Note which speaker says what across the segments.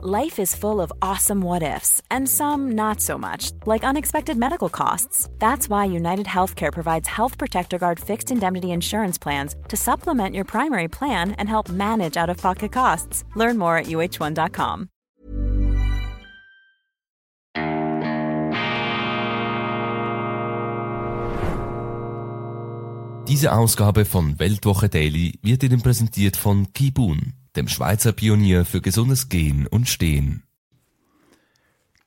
Speaker 1: Life is full of awesome what ifs, and some not so much, like unexpected medical costs. That's why United Healthcare provides Health Protector Guard fixed indemnity insurance plans to supplement your primary plan and help manage out of pocket costs. Learn more at uh1.com.
Speaker 2: Diese Ausgabe von Weltwoche Daily wird Ihnen präsentiert von Kibun dem Schweizer Pionier für gesundes Gehen und Stehen.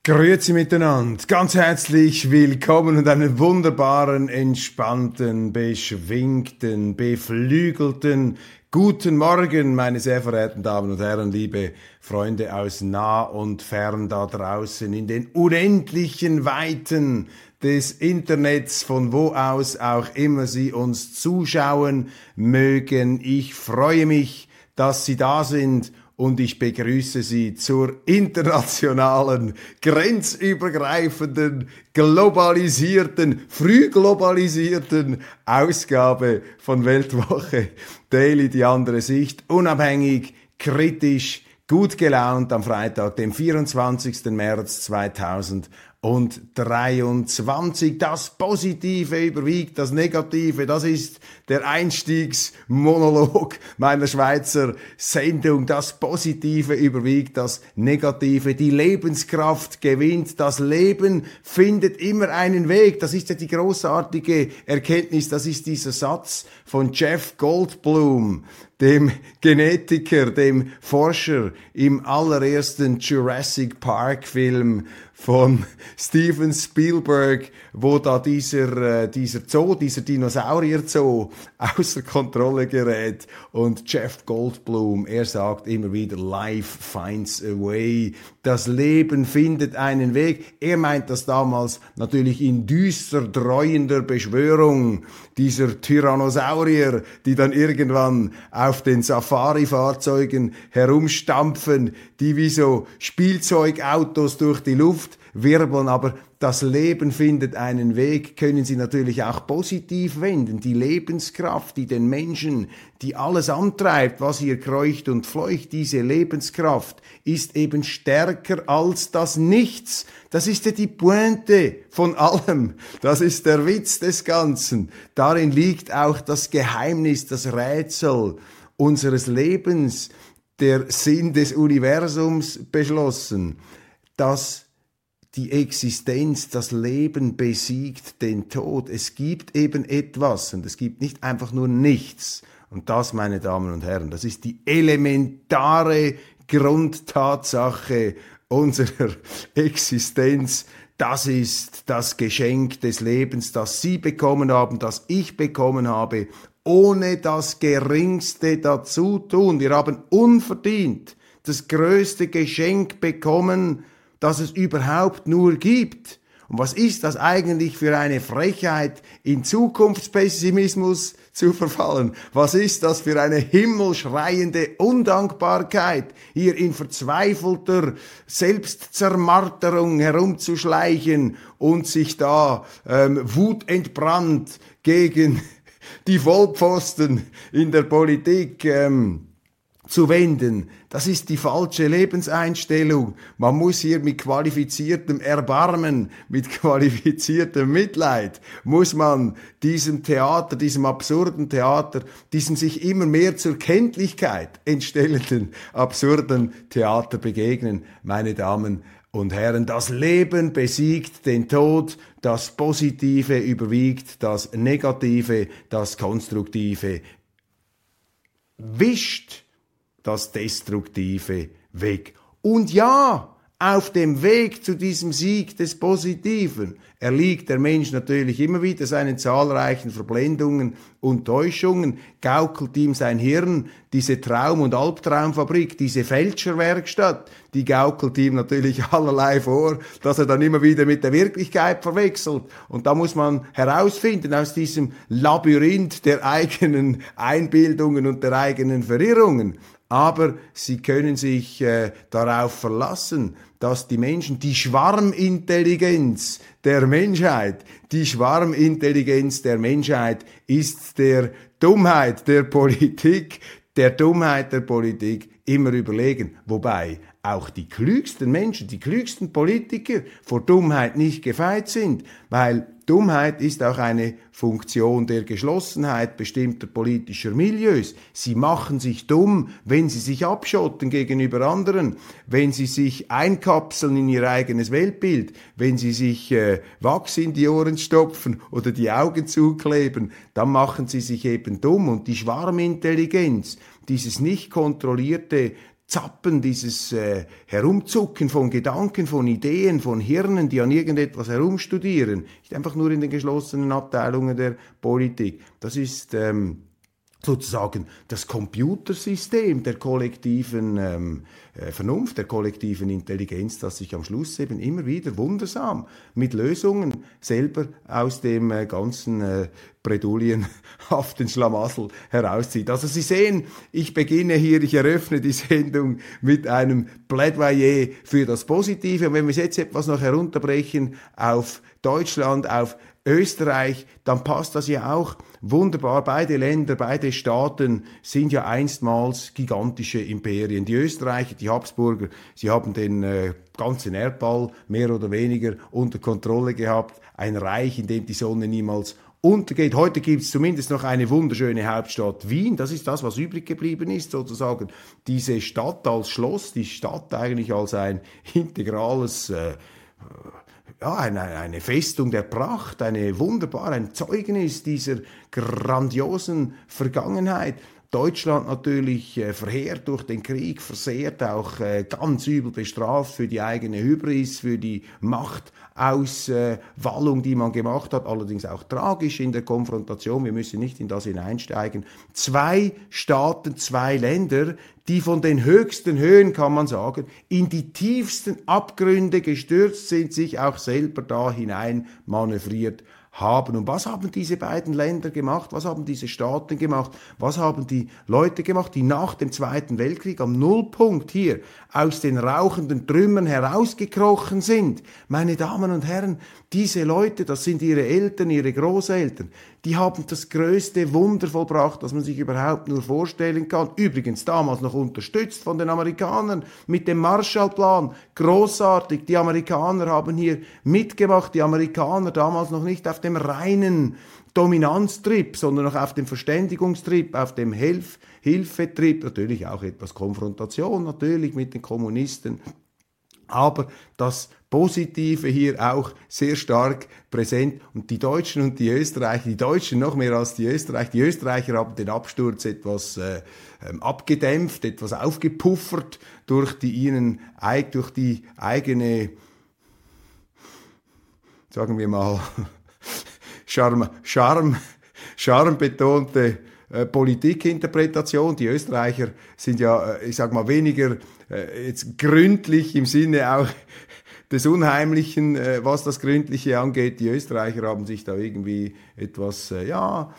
Speaker 3: Grüezi miteinander, ganz herzlich willkommen und einen wunderbaren, entspannten, beschwingten, beflügelten guten Morgen, meine sehr verehrten Damen und Herren, liebe Freunde aus nah und fern da draußen in den unendlichen Weiten des Internets, von wo aus auch immer Sie uns zuschauen mögen. Ich freue mich, dass Sie da sind und ich begrüße Sie zur internationalen, grenzübergreifenden, globalisierten, früh globalisierten Ausgabe von Weltwoche Daily, die andere Sicht, unabhängig, kritisch, gut gelaunt am Freitag, dem 24. März 2000 und 23. Das Positive überwiegt das Negative. Das ist der Einstiegsmonolog meiner Schweizer Sendung. Das Positive überwiegt das Negative. Die Lebenskraft gewinnt. Das Leben findet immer einen Weg. Das ist ja die großartige Erkenntnis. Das ist dieser Satz von Jeff Goldblum, dem Genetiker, dem Forscher im allerersten Jurassic Park Film von Steven Spielberg, wo da dieser, äh, dieser Zoo, dieser Dinosaurier-Zoo außer Kontrolle gerät. Und Jeff Goldblum, er sagt immer wieder, Life finds a way, das Leben findet einen Weg. Er meint das damals natürlich in düster dreuender Beschwörung. Dieser Tyrannosaurier, die dann irgendwann auf den Safari-Fahrzeugen herumstampfen, die wie so Spielzeugautos durch die Luft wirbeln, aber das Leben findet einen Weg, können Sie natürlich auch positiv wenden. Die Lebenskraft, die den Menschen, die alles antreibt, was hier kreucht und fleucht, diese Lebenskraft ist eben stärker als das Nichts. Das ist ja die Pointe von allem. Das ist der Witz des Ganzen. Darin liegt auch das Geheimnis, das Rätsel unseres Lebens, der Sinn des Universums beschlossen, dass die Existenz, das Leben besiegt den Tod. Es gibt eben etwas und es gibt nicht einfach nur nichts. Und das, meine Damen und Herren, das ist die elementare Grundtatsache unserer Existenz. Das ist das Geschenk des Lebens, das Sie bekommen haben, das ich bekommen habe, ohne das Geringste dazu tun. Wir haben unverdient das größte Geschenk bekommen, das es überhaupt nur gibt. Und was ist das eigentlich für eine Frechheit, in Zukunftspessimismus zu verfallen? Was ist das für eine himmelschreiende Undankbarkeit, hier in verzweifelter Selbstzermarterung herumzuschleichen und sich da ähm, wutentbrannt gegen die Vollpfosten in der Politik ähm, zu wenden. Das ist die falsche Lebenseinstellung. Man muss hier mit qualifiziertem Erbarmen, mit qualifiziertem Mitleid, muss man diesem Theater, diesem absurden Theater, diesem sich immer mehr zur Kenntlichkeit entstellenden absurden Theater begegnen. Meine Damen und Herren, das Leben besiegt den Tod, das Positive überwiegt das Negative, das Konstruktive wischt das Destruktive weg. Und ja, auf dem Weg zu diesem Sieg des Positiven erliegt der Mensch natürlich immer wieder seinen zahlreichen Verblendungen und Täuschungen, gaukelt ihm sein Hirn, diese Traum- und Albtraumfabrik, diese Fälscherwerkstatt, die gaukelt ihm natürlich allerlei vor, dass er dann immer wieder mit der Wirklichkeit verwechselt. Und da muss man herausfinden aus diesem Labyrinth der eigenen Einbildungen und der eigenen Verirrungen, aber sie können sich äh, darauf verlassen, dass die Menschen, die Schwarmintelligenz der Menschheit, die Schwarmintelligenz der Menschheit ist der Dummheit der Politik, der Dummheit der Politik immer überlegen. Wobei, auch die klügsten Menschen, die klügsten Politiker vor Dummheit nicht gefeit sind, weil Dummheit ist auch eine Funktion der Geschlossenheit bestimmter politischer Milieus. Sie machen sich dumm, wenn sie sich abschotten gegenüber anderen, wenn sie sich einkapseln in ihr eigenes Weltbild, wenn sie sich äh, Wachs in die Ohren stopfen oder die Augen zukleben, dann machen sie sich eben dumm. Und die Schwarmintelligenz, dieses nicht kontrollierte Zappen, dieses äh, Herumzucken von Gedanken, von Ideen, von Hirnen, die an irgendetwas herumstudieren, nicht einfach nur in den geschlossenen Abteilungen der Politik. Das ist ähm, sozusagen das Computersystem der kollektiven ähm, äh, Vernunft, der kollektiven Intelligenz, das sich am Schluss eben immer wieder wundersam mit Lösungen selber aus dem äh, ganzen äh, bredouillenhaften Schlamassel herauszieht. Also Sie sehen, ich beginne hier, ich eröffne die Sendung mit einem Plädoyer für das Positive. Und wenn wir jetzt etwas noch herunterbrechen auf Deutschland, auf Österreich, dann passt das ja auch wunderbar. Beide Länder, beide Staaten sind ja einstmals gigantische Imperien. Die Österreicher, die Habsburger, sie haben den äh, ganzen Erdball mehr oder weniger unter Kontrolle gehabt. Ein Reich, in dem die Sonne niemals untergeht. Heute gibt es zumindest noch eine wunderschöne Hauptstadt Wien. Das ist das, was übrig geblieben ist, sozusagen. Diese Stadt als Schloss, die Stadt eigentlich als ein integrales äh, ja, eine, eine Festung der Pracht, eine wunderbar, ein Zeugnis dieser grandiosen Vergangenheit. Deutschland natürlich äh, verheert durch den Krieg, versehrt, auch äh, ganz übel bestraft für die eigene Hybris, für die Machtauswallung, die man gemacht hat, allerdings auch tragisch in der Konfrontation. Wir müssen nicht in das hineinsteigen. Zwei Staaten, zwei Länder, die von den höchsten Höhen, kann man sagen, in die tiefsten Abgründe gestürzt sind, sich auch selber da hinein manövriert haben. Und was haben diese beiden Länder gemacht? Was haben diese Staaten gemacht? Was haben die Leute gemacht, die nach dem Zweiten Weltkrieg am Nullpunkt hier aus den rauchenden Trümmern herausgekrochen sind? Meine Damen und Herren, diese Leute, das sind ihre Eltern, ihre Großeltern, die haben das größte Wunder vollbracht, das man sich überhaupt nur vorstellen kann. Übrigens damals noch unterstützt von den Amerikanern mit dem Marshallplan. Großartig. Die Amerikaner haben hier mitgemacht. Die Amerikaner damals noch nicht auf dem reinen Dominanztrip, sondern noch auf dem Verständigungstrip, auf dem Hilf Hilfetrip, natürlich auch etwas Konfrontation, natürlich mit den Kommunisten aber das Positive hier auch sehr stark präsent. Und die Deutschen und die Österreicher, die Deutschen noch mehr als die Österreicher, die Österreicher haben den Absturz etwas äh, ähm, abgedämpft, etwas aufgepuffert durch die ihnen, durch die eigene, sagen wir mal, Charme, Charme, charmbetonte äh, Politikinterpretation. Die Österreicher sind ja, äh, ich sag mal, weniger äh, jetzt gründlich im Sinne auch des Unheimlichen, äh, was das Gründliche angeht. Die Österreicher haben sich da irgendwie etwas, äh, ja,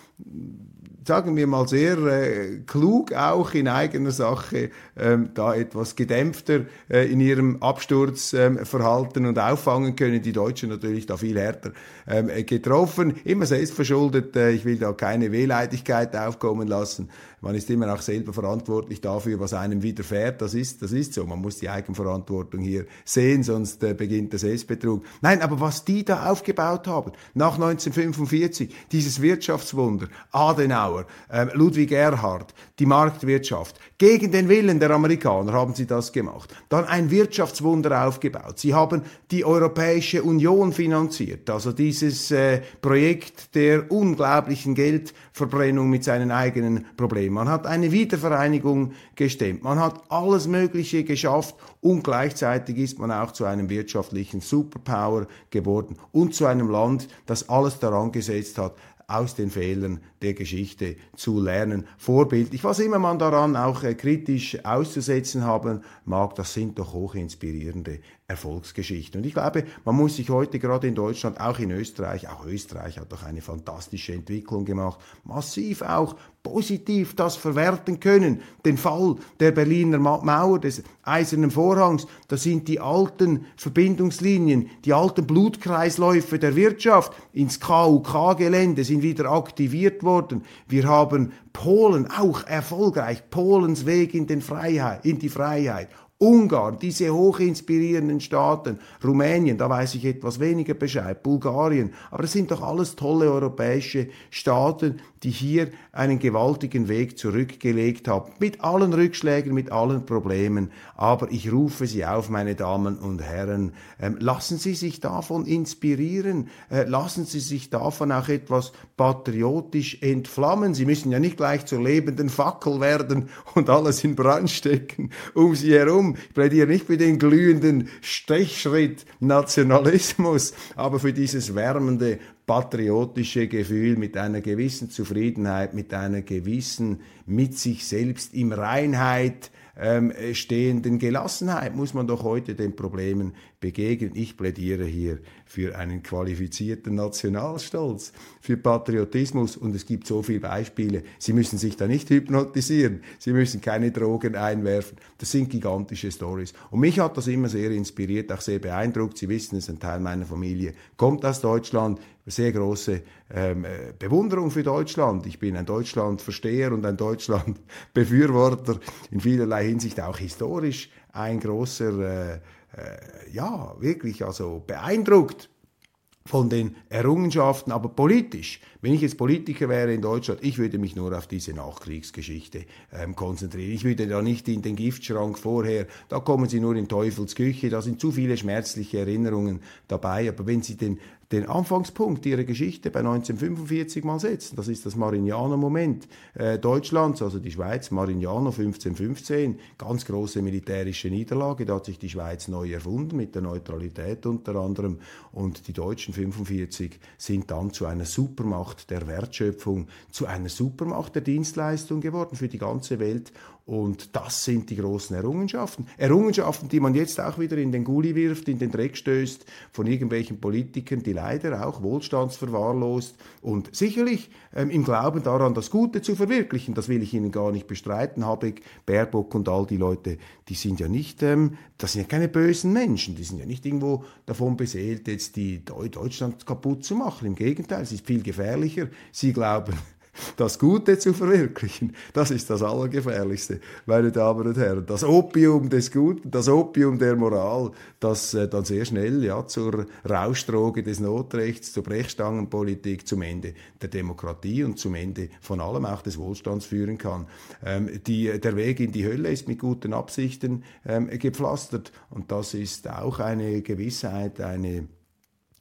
Speaker 3: sagen wir mal, sehr äh, klug auch in eigener Sache, ähm, da etwas gedämpfter äh, in ihrem Absturzverhalten ähm, und auffangen können. Die Deutschen natürlich da viel härter ähm, getroffen. Immer selbstverschuldet. Äh, ich will da keine Wehleidigkeit aufkommen lassen. Man ist immer auch selber verantwortlich dafür, was einem widerfährt. Das ist, das ist so. Man muss die Eigenverantwortung hier sehen, sonst äh, beginnt der Selbstbetrug. Nein, aber was die da aufgebaut haben, nach 1945, dieses Wirtschaftswunder, Adenauer, äh, Ludwig Erhard, die Marktwirtschaft, gegen den Willen der Amerikaner haben sie das gemacht. Dann ein Wirtschaftswunder aufgebaut. Sie haben die Europäische Union finanziert, also dieses äh, Projekt der unglaublichen Geldverbrennung mit seinen eigenen Problemen. Man hat eine Wiedervereinigung gestemmt. Man hat alles Mögliche geschafft und gleichzeitig ist man auch zu einem wirtschaftlichen Superpower geworden und zu einem Land, das alles daran gesetzt hat, aus den Fehlern der Geschichte zu lernen. Vorbildlich, was immer man daran auch äh, kritisch auszusetzen haben mag, das sind doch hochinspirierende Erfolgsgeschichten. Und ich glaube, man muss sich heute gerade in Deutschland, auch in Österreich, auch Österreich hat doch eine fantastische Entwicklung gemacht, massiv auch positiv das verwerten können. Den Fall der Berliner Mauer, des Eisernen Vorhangs, das sind die alten Verbindungslinien, die alten Blutkreisläufe der Wirtschaft ins KUK-Gelände sind wieder aktiviert worden. Wir haben Polen auch erfolgreich, Polens Weg in, den Freiheit, in die Freiheit Ungarn, diese hochinspirierenden Staaten, Rumänien, da weiß ich etwas weniger Bescheid, Bulgarien, aber das sind doch alles tolle europäische Staaten, die hier einen gewaltigen Weg zurückgelegt haben, mit allen Rückschlägen, mit allen Problemen. Aber ich rufe Sie auf, meine Damen und Herren, ähm, lassen Sie sich davon inspirieren, äh, lassen Sie sich davon auch etwas patriotisch entflammen. Sie müssen ja nicht gleich zur lebenden Fackel werden und alles in Brand stecken um Sie herum. Ich plädiere nicht für den glühenden Stechschritt Nationalismus, aber für dieses wärmende patriotische Gefühl, mit einer gewissen Zufriedenheit, mit einer gewissen mit sich selbst im Reinheit ähm, stehenden Gelassenheit muss man doch heute den Problemen begegnen. Ich plädiere hier für einen qualifizierten Nationalstolz, für Patriotismus und es gibt so viele Beispiele. Sie müssen sich da nicht hypnotisieren, Sie müssen keine Drogen einwerfen. Das sind gigantische Stories. Und mich hat das immer sehr inspiriert, auch sehr beeindruckt. Sie wissen, es ist ein Teil meiner Familie, kommt aus Deutschland, sehr große ähm, äh, Bewunderung für Deutschland. Ich bin ein Deutschlandversteher und ein Deutschlandbefürworter in vielerlei Hinsicht, auch historisch ein großer, äh, äh, ja, wirklich also beeindruckt von den Errungenschaften, aber politisch. Wenn ich jetzt Politiker wäre in Deutschland, ich würde mich nur auf diese Nachkriegsgeschichte ähm, konzentrieren. Ich würde da nicht in den Giftschrank vorher, da kommen Sie nur in Teufels Küche, da sind zu viele schmerzliche Erinnerungen dabei. Aber wenn Sie den den Anfangspunkt ihrer Geschichte bei 1945 mal setzen. Das ist das Marignano-Moment äh, Deutschlands, also die Schweiz, Marignano 1515, ganz große militärische Niederlage. Da hat sich die Schweiz neu erfunden, mit der Neutralität unter anderem. Und die Deutschen 45 sind dann zu einer Supermacht der Wertschöpfung, zu einer Supermacht der Dienstleistung geworden für die ganze Welt. Und das sind die großen Errungenschaften. Errungenschaften, die man jetzt auch wieder in den Gully wirft, in den Dreck stößt von irgendwelchen Politikern, die leider auch wohlstandsverwahrlost und sicherlich ähm, im Glauben daran, das Gute zu verwirklichen. Das will ich Ihnen gar nicht bestreiten. Habeck, Baerbock und all die Leute, die sind ja nicht, ähm, das sind ja keine bösen Menschen. Die sind ja nicht irgendwo davon beseelt, jetzt die Deutschland kaputt zu machen. Im Gegenteil, es ist viel gefährlicher. Sie glauben, das Gute zu verwirklichen, das ist das Allergefährlichste, meine Damen und Herren. Das Opium des Guten, das Opium der Moral, das äh, dann sehr schnell ja, zur Rauschdroge des Notrechts, zur Brechstangenpolitik, zum Ende der Demokratie und zum Ende von allem auch des Wohlstands führen kann. Ähm, die, der Weg in die Hölle ist mit guten Absichten ähm, gepflastert und das ist auch eine Gewissheit, eine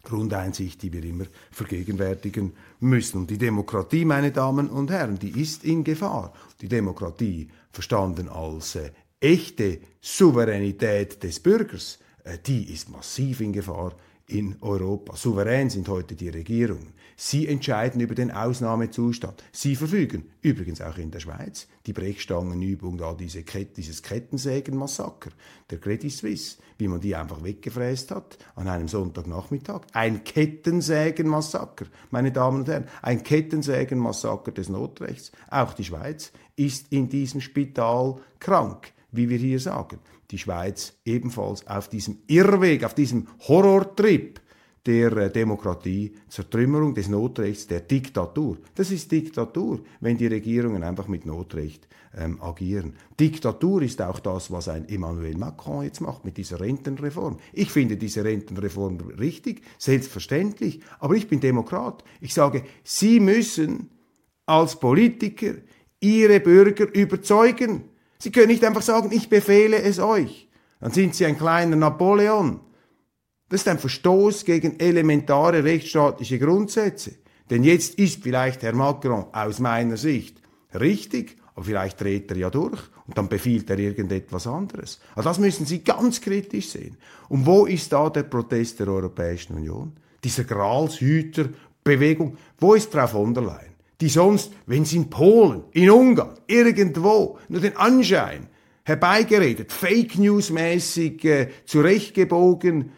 Speaker 3: Grundeinsicht, die wir immer vergegenwärtigen müssen. Und die Demokratie, meine Damen und Herren, die ist in Gefahr. Die Demokratie, verstanden als äh, echte Souveränität des Bürgers, äh, die ist massiv in Gefahr in Europa. Souverän sind heute die Regierungen. Sie entscheiden über den Ausnahmezustand. Sie verfügen, übrigens auch in der Schweiz, die Brechstangenübung, da diese Ket dieses Kettensägenmassaker der Credit Suisse, wie man die einfach weggefräst hat an einem Sonntagnachmittag. Ein Kettensägenmassaker, meine Damen und Herren, ein Kettensägenmassaker des Notrechts. Auch die Schweiz ist in diesem Spital krank, wie wir hier sagen. Die Schweiz ebenfalls auf diesem Irrweg, auf diesem Horrortrip der äh, Demokratie, Zertrümmerung des Notrechts, der Diktatur. Das ist Diktatur, wenn die Regierungen einfach mit Notrecht ähm, agieren. Diktatur ist auch das, was ein Emmanuel Macron jetzt macht mit dieser Rentenreform. Ich finde diese Rentenreform richtig, selbstverständlich, aber ich bin Demokrat. Ich sage, Sie müssen als Politiker Ihre Bürger überzeugen. Sie können nicht einfach sagen, ich befehle es euch. Dann sind Sie ein kleiner Napoleon. Das ist ein Verstoß gegen elementare rechtsstaatliche Grundsätze. Denn jetzt ist vielleicht Herr Macron aus meiner Sicht richtig, aber vielleicht dreht er ja durch und dann befiehlt er irgendetwas anderes. Also das müssen Sie ganz kritisch sehen. Und wo ist da der Protest der Europäischen Union? Diese Gralshüterbewegung. Wo ist Frau von der Leyen? Die sonst, wenn sie in Polen, in Ungarn, irgendwo nur den Anschein herbeigeredet, Fake News mäßig äh, zurechtgebogen,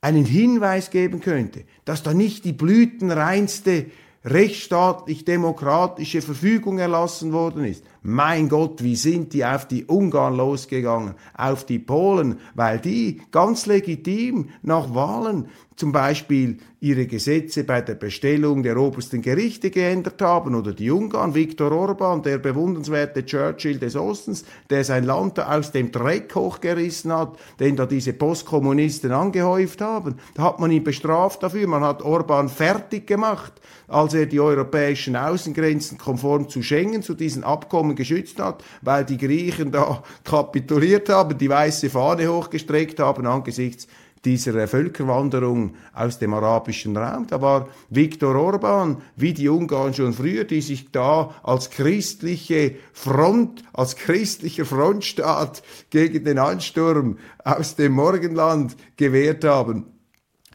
Speaker 3: einen Hinweis geben könnte, dass da nicht die blütenreinste rechtsstaatlich demokratische Verfügung erlassen worden ist. Mein Gott, wie sind die auf die Ungarn losgegangen, auf die Polen, weil die ganz legitim nach Wahlen zum Beispiel ihre Gesetze bei der Bestellung der obersten Gerichte geändert haben oder die Ungarn, Viktor Orban, der bewundernswerte Churchill des Ostens, der sein Land aus dem Dreck hochgerissen hat, den da diese Postkommunisten angehäuft haben. Da hat man ihn bestraft dafür, man hat Orban fertig gemacht, als er die europäischen Außengrenzen konform zu Schengen, zu diesen Abkommen geschützt hat, weil die Griechen da kapituliert haben, die weiße Fahne hochgestreckt haben angesichts dieser Völkerwanderung aus dem arabischen Raum. Da war Viktor Orban, wie die Ungarn schon früher, die sich da als christliche Front, als christlicher Frontstaat gegen den Ansturm aus dem Morgenland gewehrt haben,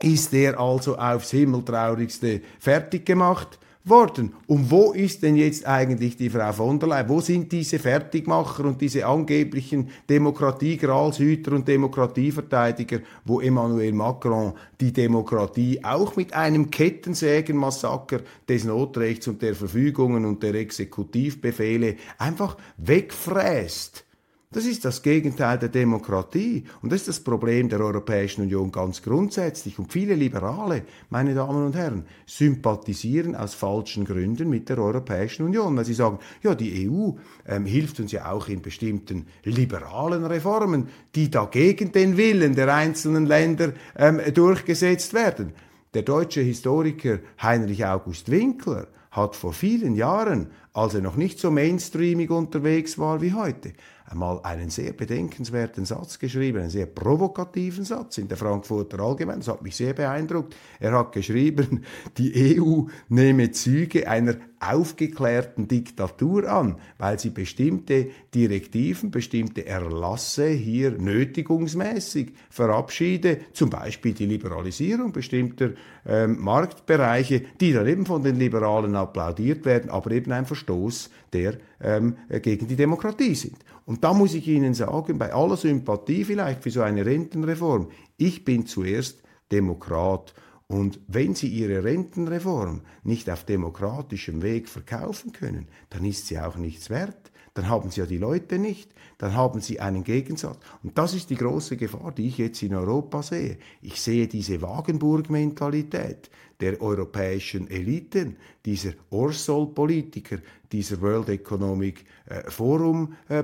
Speaker 3: ist er also aufs Himmeltraurigste fertig gemacht worden. Und wo ist denn jetzt eigentlich die Frau von der Leyen? Wo sind diese Fertigmacher und diese angeblichen Demokratie-Gralshüter und Demokratieverteidiger, wo Emmanuel Macron die Demokratie auch mit einem Kettensägenmassaker des Notrechts und der Verfügungen und der Exekutivbefehle einfach wegfräst? Das ist das Gegenteil der Demokratie. Und das ist das Problem der Europäischen Union ganz grundsätzlich. Und viele Liberale, meine Damen und Herren, sympathisieren aus falschen Gründen mit der Europäischen Union, weil sie sagen, ja, die EU ähm, hilft uns ja auch in bestimmten liberalen Reformen, die dagegen den Willen der einzelnen Länder ähm, durchgesetzt werden. Der deutsche Historiker Heinrich August Winkler hat vor vielen Jahren, als er noch nicht so mainstreamig unterwegs war wie heute, einmal einen sehr bedenkenswerten Satz geschrieben, einen sehr provokativen Satz in der Frankfurter Allgemeinen. Das hat mich sehr beeindruckt. Er hat geschrieben, die EU nehme Züge einer aufgeklärten Diktatur an, weil sie bestimmte Direktiven, bestimmte Erlasse hier nötigungsmäßig verabschiede, zum Beispiel die Liberalisierung bestimmter ähm, Marktbereiche, die dann eben von den Liberalen applaudiert werden, aber eben ein Verstoß, der ähm, gegen die Demokratie sind. Und da muss ich Ihnen sagen, bei aller Sympathie vielleicht für so eine Rentenreform, ich bin zuerst Demokrat. Und wenn Sie Ihre Rentenreform nicht auf demokratischem Weg verkaufen können, dann ist sie auch nichts wert. Dann haben Sie ja die Leute nicht, dann haben Sie einen Gegensatz. Und das ist die große Gefahr, die ich jetzt in Europa sehe. Ich sehe diese Wagenburg-Mentalität der europäischen Eliten, dieser Orsol-Politiker, dieser World Economic äh, Forum äh,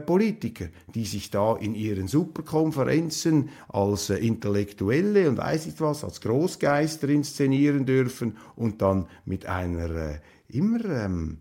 Speaker 3: die sich da in ihren Superkonferenzen als äh, Intellektuelle und weiß nicht was, als Großgeister inszenieren dürfen und dann mit einer immer ähm,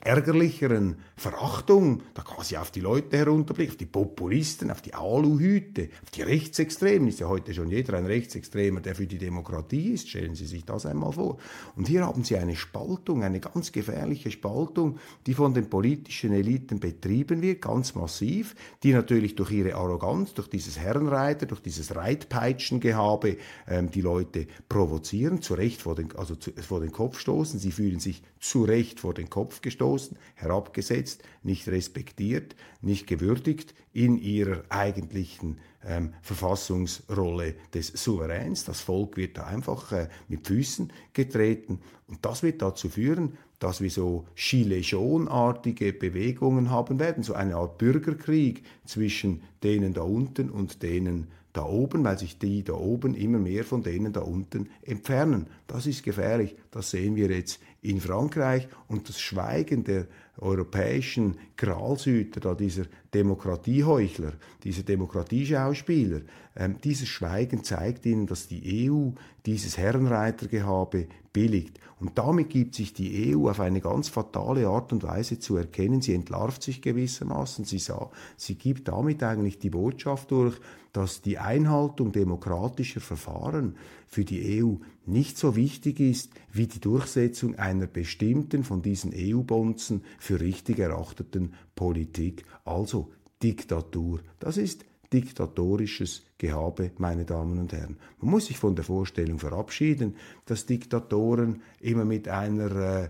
Speaker 3: ärgerlicheren Verachtung, da quasi auf die Leute herunterblicken, auf die Populisten, auf die Aluhüte, auf die Rechtsextremen. Ist ja heute schon jeder ein Rechtsextremer, der für die Demokratie ist. Stellen Sie sich das einmal vor. Und hier haben Sie eine Spaltung, eine ganz gefährliche Spaltung, die von den politischen Eliten betrieben wird, ganz massiv, die natürlich durch ihre Arroganz, durch dieses Herrenreiter, durch dieses Reitpeitschengehabe ähm, die Leute provozieren, zu Recht vor den, also zu, vor den Kopf stoßen. Sie fühlen sich zu Recht vor den Kopf gestoßen, herabgesetzt geschätzt, nicht respektiert, nicht gewürdigt in ihrer eigentlichen ähm, Verfassungsrolle des Souveräns. Das Volk wird da einfach äh, mit Füßen getreten und das wird dazu führen, dass wir so Gilets artige Bewegungen haben werden, so eine Art Bürgerkrieg zwischen denen da unten und denen da oben, weil sich die da oben immer mehr von denen da unten entfernen. Das ist gefährlich. Das sehen wir jetzt in Frankreich und das Schweigen der europäischen Gralshüter, da dieser Demokratieheuchler, dieser Demokratieschauspieler, ähm, dieses Schweigen zeigt ihnen, dass die EU dieses Herrenreitergehabe billigt. Und damit gibt sich die EU auf eine ganz fatale Art und Weise zu erkennen. Sie entlarvt sich gewissermaßen. Sie, sah, sie gibt damit eigentlich die Botschaft durch, dass die Einhaltung demokratischer Verfahren für die EU nicht so wichtig ist wie die Durchsetzung einer bestimmten von diesen EU-Bonzen für richtig erachteten Politik, also Diktatur. Das ist diktatorisches Gehabe, meine Damen und Herren. Man muss sich von der Vorstellung verabschieden, dass Diktatoren immer mit einer äh,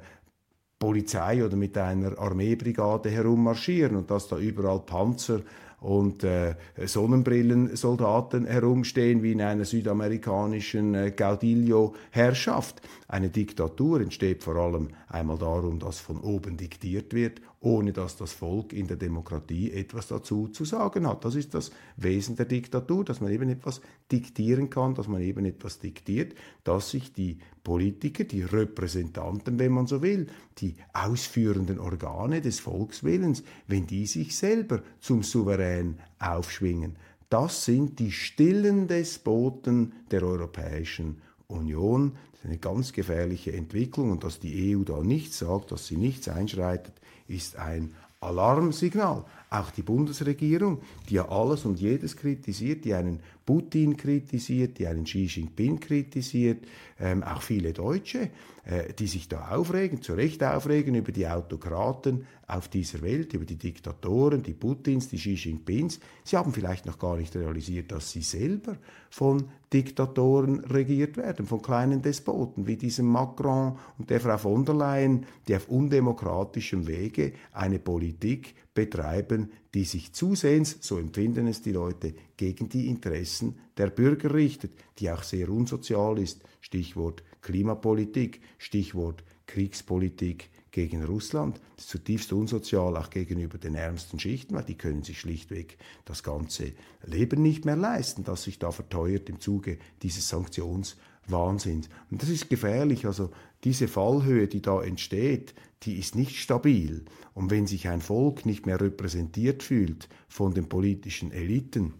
Speaker 3: Polizei oder mit einer Armeebrigade herummarschieren und dass da überall Panzer und äh, Sonnenbrillensoldaten herumstehen wie in einer südamerikanischen äh, Gaudillo-Herrschaft. Eine Diktatur entsteht vor allem einmal darum, dass von oben diktiert wird, ohne dass das Volk in der Demokratie etwas dazu zu sagen hat. Das ist das Wesen der Diktatur, dass man eben etwas diktieren kann, dass man eben etwas diktiert, dass sich die Politiker, die Repräsentanten, wenn man so will, die ausführenden Organe des Volkswillens, wenn die sich selber zum Souverän aufschwingen. Das sind die stillen Despoten der Europäischen Union. Das ist eine ganz gefährliche Entwicklung und dass die EU da nichts sagt, dass sie nichts einschreitet, ist ein Alarmsignal. Auch die Bundesregierung, die ja alles und jedes kritisiert, die einen Putin kritisiert, die einen Xi Jinping kritisiert, ähm, auch viele Deutsche, äh, die sich da aufregen, zu Recht aufregen über die Autokraten auf dieser Welt, über die Diktatoren, die Putins, die Xi Jinpings. Sie haben vielleicht noch gar nicht realisiert, dass sie selber von Diktatoren regiert werden, von kleinen Despoten wie diesem Macron und der Frau von der Leyen, die auf undemokratischem Wege eine Politik betreiben, die sich zusehends, so empfinden es die Leute, gegen die Interessen der Bürger richtet, die auch sehr unsozial ist. Stichwort Klimapolitik, Stichwort Kriegspolitik gegen Russland. Das ist zutiefst unsozial, auch gegenüber den ärmsten Schichten, weil die können sich schlichtweg das ganze Leben nicht mehr leisten, das sich da verteuert im Zuge dieses Sanktionswahnsinns. Und das ist gefährlich. Also diese Fallhöhe, die da entsteht, die ist nicht stabil. Und wenn sich ein Volk nicht mehr repräsentiert fühlt von den politischen Eliten,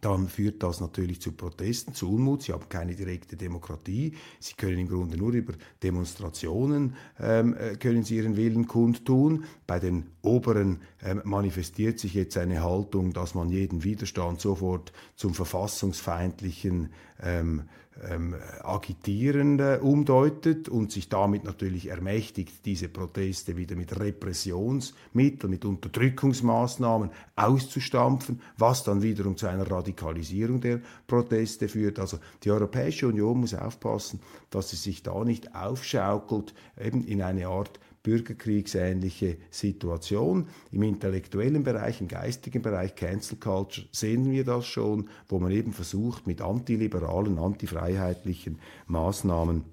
Speaker 3: dann führt das natürlich zu Protesten, zu Unmut. Sie haben keine direkte Demokratie. Sie können im Grunde nur über Demonstrationen ähm, äh, können sie ihren Willen kundtun. Bei den Oberen ähm, manifestiert sich jetzt eine Haltung, dass man jeden Widerstand sofort zum verfassungsfeindlichen ähm, ähm, Agitierende umdeutet und sich damit natürlich ermächtigt, diese Proteste wieder mit Repressionsmitteln, mit Unterdrückungsmaßnahmen auszustampfen, was dann wiederum zu einer Radikalisierung der Proteste führt. Also die Europäische Union muss aufpassen, dass sie sich da nicht aufschaukelt, eben in eine Art bürgerkriegsähnliche Situation. Im intellektuellen Bereich, im geistigen Bereich, Cancel Culture, sehen wir das schon, wo man eben versucht, mit antiliberalen, antifreiheitlichen Maßnahmen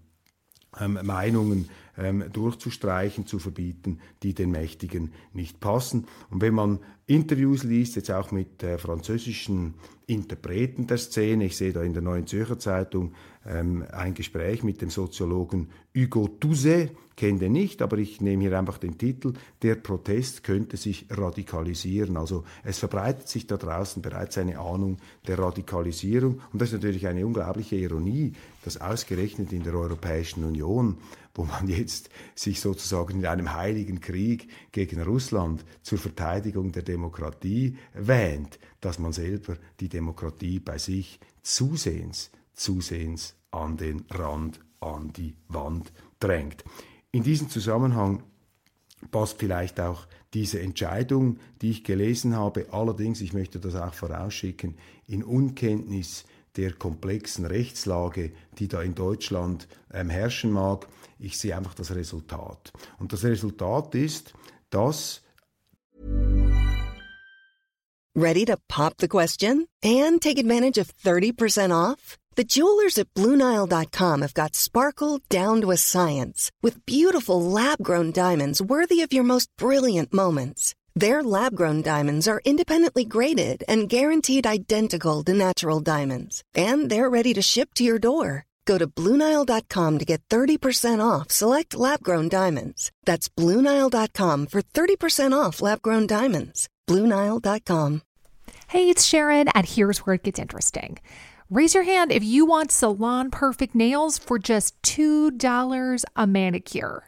Speaker 3: ähm, Meinungen ähm, durchzustreichen, zu verbieten, die den Mächtigen nicht passen. Und wenn man Interviews liest, jetzt auch mit äh, französischen Interpreten der Szene, ich sehe da in der Neuen Zürcher Zeitung ähm, ein Gespräch mit dem Soziologen Hugo Touzet, kenne den nicht, aber ich nehme hier einfach den Titel, der Protest könnte sich radikalisieren. Also es verbreitet sich da draußen bereits eine Ahnung der Radikalisierung und das ist natürlich eine unglaubliche Ironie, dass ausgerechnet in der Europäischen Union wo man jetzt sich sozusagen in einem heiligen Krieg gegen Russland zur Verteidigung der Demokratie wähnt, dass man selber die Demokratie bei sich zusehends, zusehends an den Rand, an die Wand drängt. In diesem Zusammenhang passt vielleicht auch diese Entscheidung, die ich gelesen habe, allerdings, ich möchte das auch vorausschicken, in Unkenntnis der komplexen Rechtslage, die da in Deutschland ähm, herrschen mag. Ich sehe einfach das Resultat. Und das Resultat ist, dass
Speaker 4: Ready to pop the question and take advantage of 30% off? The jewelers at BlueNile.com have got sparkle down to a science with beautiful lab-grown diamonds worthy of your most brilliant moments. Their lab grown diamonds are independently graded and guaranteed identical to natural diamonds, and they're ready to ship to your door. Go to Bluenile.com to get 30% off select lab grown diamonds. That's Bluenile.com for 30% off lab grown diamonds. Bluenile.com.
Speaker 5: Hey, it's Sharon, and here's where it gets interesting. Raise your hand if you want salon perfect nails for just $2 a manicure.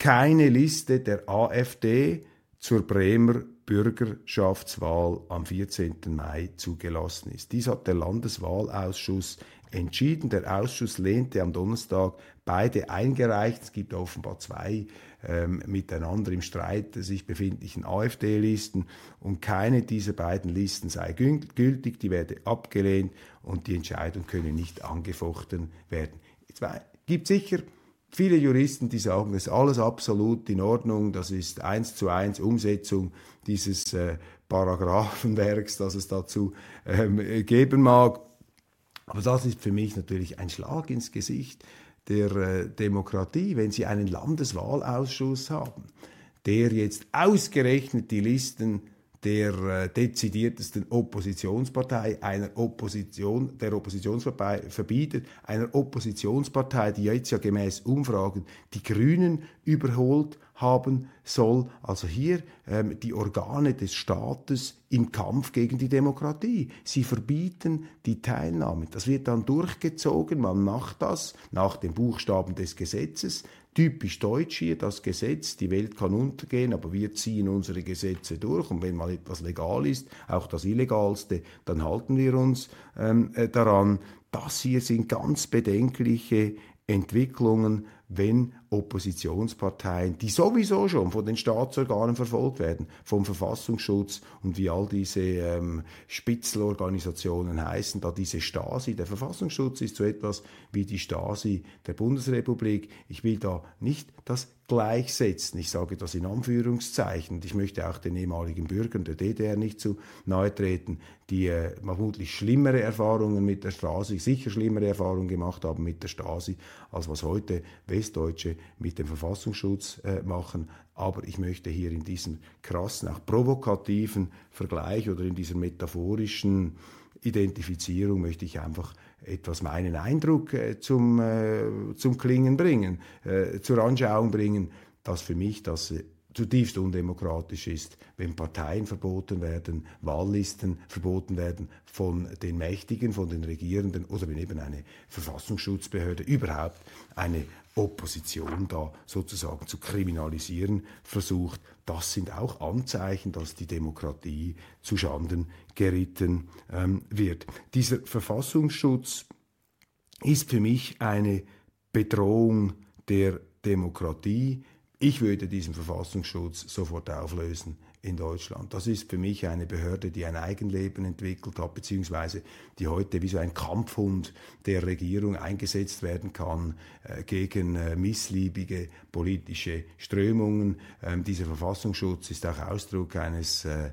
Speaker 3: Keine Liste der AfD zur Bremer Bürgerschaftswahl am 14. Mai zugelassen ist. Dies hat der Landeswahlausschuss entschieden. Der Ausschuss lehnte am Donnerstag beide eingereicht. Es gibt offenbar zwei ähm, miteinander im Streit sich befindlichen AfD-Listen und keine dieser beiden Listen sei gültig, die werde abgelehnt und die Entscheidung könne nicht angefochten werden. Es gibt sicher viele Juristen, die sagen, das ist alles absolut in Ordnung, das ist eins zu eins Umsetzung dieses äh, Paragraphenwerks, das es dazu ähm, geben mag. Aber das ist für mich natürlich ein Schlag ins Gesicht der äh, Demokratie, wenn Sie einen Landeswahlausschuss haben, der jetzt ausgerechnet die Listen der äh, dezidiertesten Oppositionspartei, einer Opposition, der Oppositionspartei verbietet, einer Oppositionspartei, die jetzt ja gemäß Umfragen die Grünen überholt haben soll. Also hier ähm, die Organe des Staates im Kampf gegen die Demokratie. Sie verbieten die Teilnahme. Das wird dann durchgezogen. Man macht das nach den Buchstaben des Gesetzes. Typisch deutsch hier, das Gesetz, die Welt kann untergehen, aber wir ziehen unsere Gesetze durch und wenn mal etwas legal ist, auch das Illegalste, dann halten wir uns ähm, äh, daran. Das hier sind ganz bedenkliche Entwicklungen, wenn Oppositionsparteien, die sowieso schon von den Staatsorganen verfolgt werden, vom Verfassungsschutz und wie all diese ähm, Spitzelorganisationen heißen, da diese Stasi, der Verfassungsschutz ist so etwas wie die Stasi der Bundesrepublik. Ich will da nicht das gleichsetzen. Ich sage das in Anführungszeichen. Ich möchte auch den ehemaligen Bürgern der DDR nicht zu nahe treten, die äh, vermutlich schlimmere Erfahrungen mit der Stasi, sicher schlimmere Erfahrungen gemacht haben mit der Stasi, als was heute Westdeutsche mit dem Verfassungsschutz äh, machen. Aber ich möchte hier in diesem krassen, auch provokativen Vergleich oder in dieser metaphorischen Identifizierung möchte ich einfach etwas meinen Eindruck äh, zum, äh, zum Klingen bringen, äh, zur Anschauung bringen, dass für mich das äh, zutiefst undemokratisch ist, wenn Parteien verboten werden, Wahllisten verboten werden von den Mächtigen, von den Regierenden oder wenn eben eine Verfassungsschutzbehörde überhaupt eine Opposition da sozusagen zu kriminalisieren versucht. Das sind auch Anzeichen, dass die Demokratie zu Schanden geritten ähm, wird. Dieser Verfassungsschutz ist für mich eine Bedrohung der Demokratie. Ich würde diesen Verfassungsschutz sofort auflösen in Deutschland. Das ist für mich eine Behörde, die ein Eigenleben entwickelt hat, beziehungsweise die heute wie so ein Kampfhund der Regierung eingesetzt werden kann äh, gegen äh, missliebige politische Strömungen. Ähm, dieser Verfassungsschutz ist auch Ausdruck eines äh,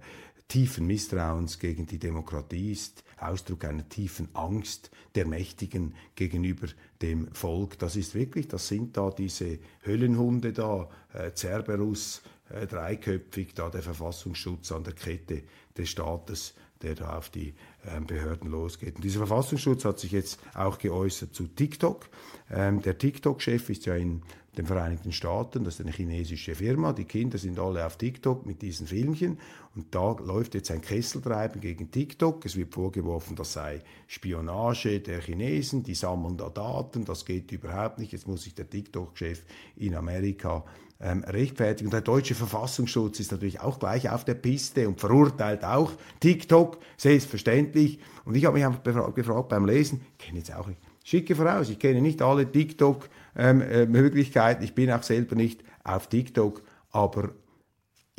Speaker 3: tiefen Misstrauens gegen die Demokratie ist, Ausdruck einer tiefen Angst der Mächtigen gegenüber dem Volk. Das ist wirklich, das sind da diese Höllenhunde da, äh, Cerberus, äh, dreiköpfig, da der Verfassungsschutz an der Kette des Staates, der da auf die ähm, Behörden losgeht. Und dieser Verfassungsschutz hat sich jetzt auch geäußert zu TikTok. Ähm, der TikTok-Chef ist ja in den Vereinigten Staaten, das ist eine chinesische Firma, die Kinder sind alle auf TikTok mit diesen Filmchen und da läuft jetzt ein Kesseltreiben gegen TikTok. Es wird vorgeworfen, das sei Spionage der Chinesen, die sammeln da Daten, das geht überhaupt nicht. Jetzt muss sich der TikTok-Chef in Amerika ähm, rechtfertigen. Der deutsche Verfassungsschutz ist natürlich auch gleich auf der Piste und verurteilt auch TikTok, selbstverständlich. Und ich habe mich einfach gefragt beim Lesen, ich kenne jetzt auch nicht, schicke voraus, ich kenne nicht alle TikTok-Möglichkeiten, ähm, äh, ich bin auch selber nicht auf TikTok, aber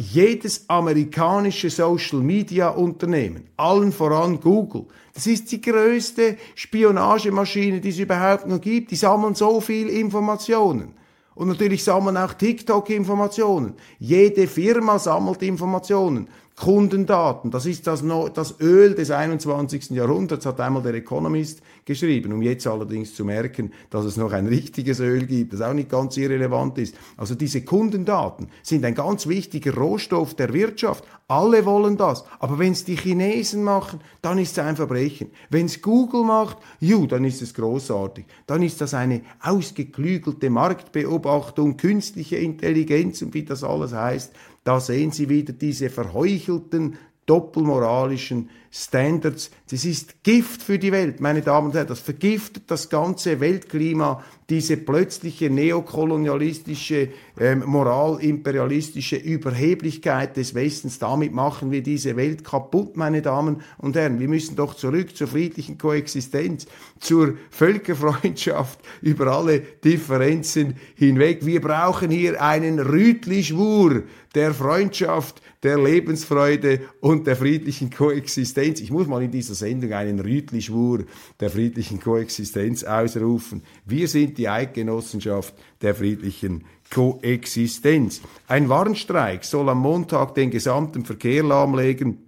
Speaker 3: jedes amerikanische Social Media Unternehmen, allen voran Google, das ist die größte Spionagemaschine, die es überhaupt noch gibt. Die sammeln so viel Informationen. Und natürlich sammeln auch TikTok Informationen. Jede Firma sammelt Informationen. Kundendaten, das ist das, das Öl des 21. Jahrhunderts, hat einmal der Economist geschrieben, um jetzt allerdings zu merken, dass es noch ein richtiges Öl gibt, das auch nicht ganz irrelevant ist. Also diese Kundendaten sind ein ganz wichtiger Rohstoff der Wirtschaft. Alle wollen das. Aber wenn es die Chinesen machen, dann ist es ein Verbrechen. Wenn es Google macht, ju, dann ist es großartig. Dann ist das eine ausgeklügelte Marktbeobachtung, künstliche Intelligenz und wie das alles heißt. Da sehen Sie wieder diese verheuchelten, doppelmoralischen Standards. Das ist Gift für die Welt, meine Damen und Herren. Das vergiftet das ganze Weltklima, diese plötzliche neokolonialistische, ähm, moralimperialistische Überheblichkeit des Westens. Damit machen wir diese Welt kaputt, meine Damen und Herren. Wir müssen doch zurück zur friedlichen Koexistenz, zur Völkerfreundschaft über alle Differenzen hinweg. Wir brauchen hier einen Rütli-Schwur der Freundschaft, der Lebensfreude und der friedlichen Koexistenz. Ich muss mal in dieser Sendung einen Rütli-Schwur der friedlichen Koexistenz ausrufen. Wir sind die Eidgenossenschaft der friedlichen Koexistenz. Ein Warnstreik soll am Montag den gesamten Verkehr lahmlegen,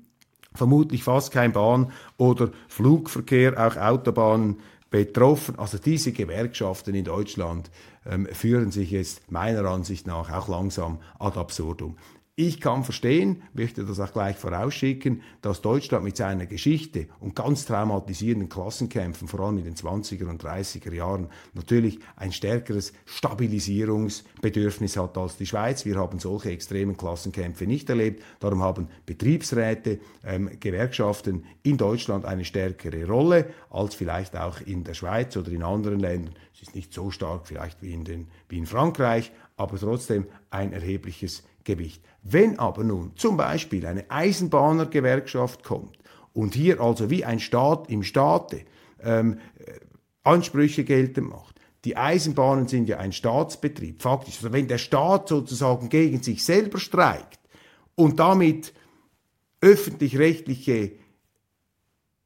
Speaker 3: vermutlich fast kein Bahn- oder Flugverkehr, auch Autobahnen betroffen. Also diese Gewerkschaften in Deutschland ähm, führen sich jetzt meiner Ansicht nach auch langsam ad absurdum. Ich kann verstehen, möchte das auch gleich vorausschicken, dass Deutschland mit seiner Geschichte und ganz traumatisierenden Klassenkämpfen, vor allem in den 20er und 30er Jahren, natürlich ein stärkeres Stabilisierungsbedürfnis hat als die Schweiz. Wir haben solche extremen Klassenkämpfe nicht erlebt. Darum haben Betriebsräte, ähm, Gewerkschaften in Deutschland eine stärkere Rolle als vielleicht auch in der Schweiz oder in anderen Ländern. Es ist nicht so stark vielleicht wie in, den, wie in Frankreich, aber trotzdem ein erhebliches Gewicht. Wenn aber nun zum Beispiel eine Eisenbahnergewerkschaft kommt und hier also wie ein Staat im Staate ähm, äh, Ansprüche geltend macht, die Eisenbahnen sind ja ein Staatsbetrieb, faktisch. Also wenn der Staat sozusagen gegen sich selber streikt und damit öffentlich-rechtliche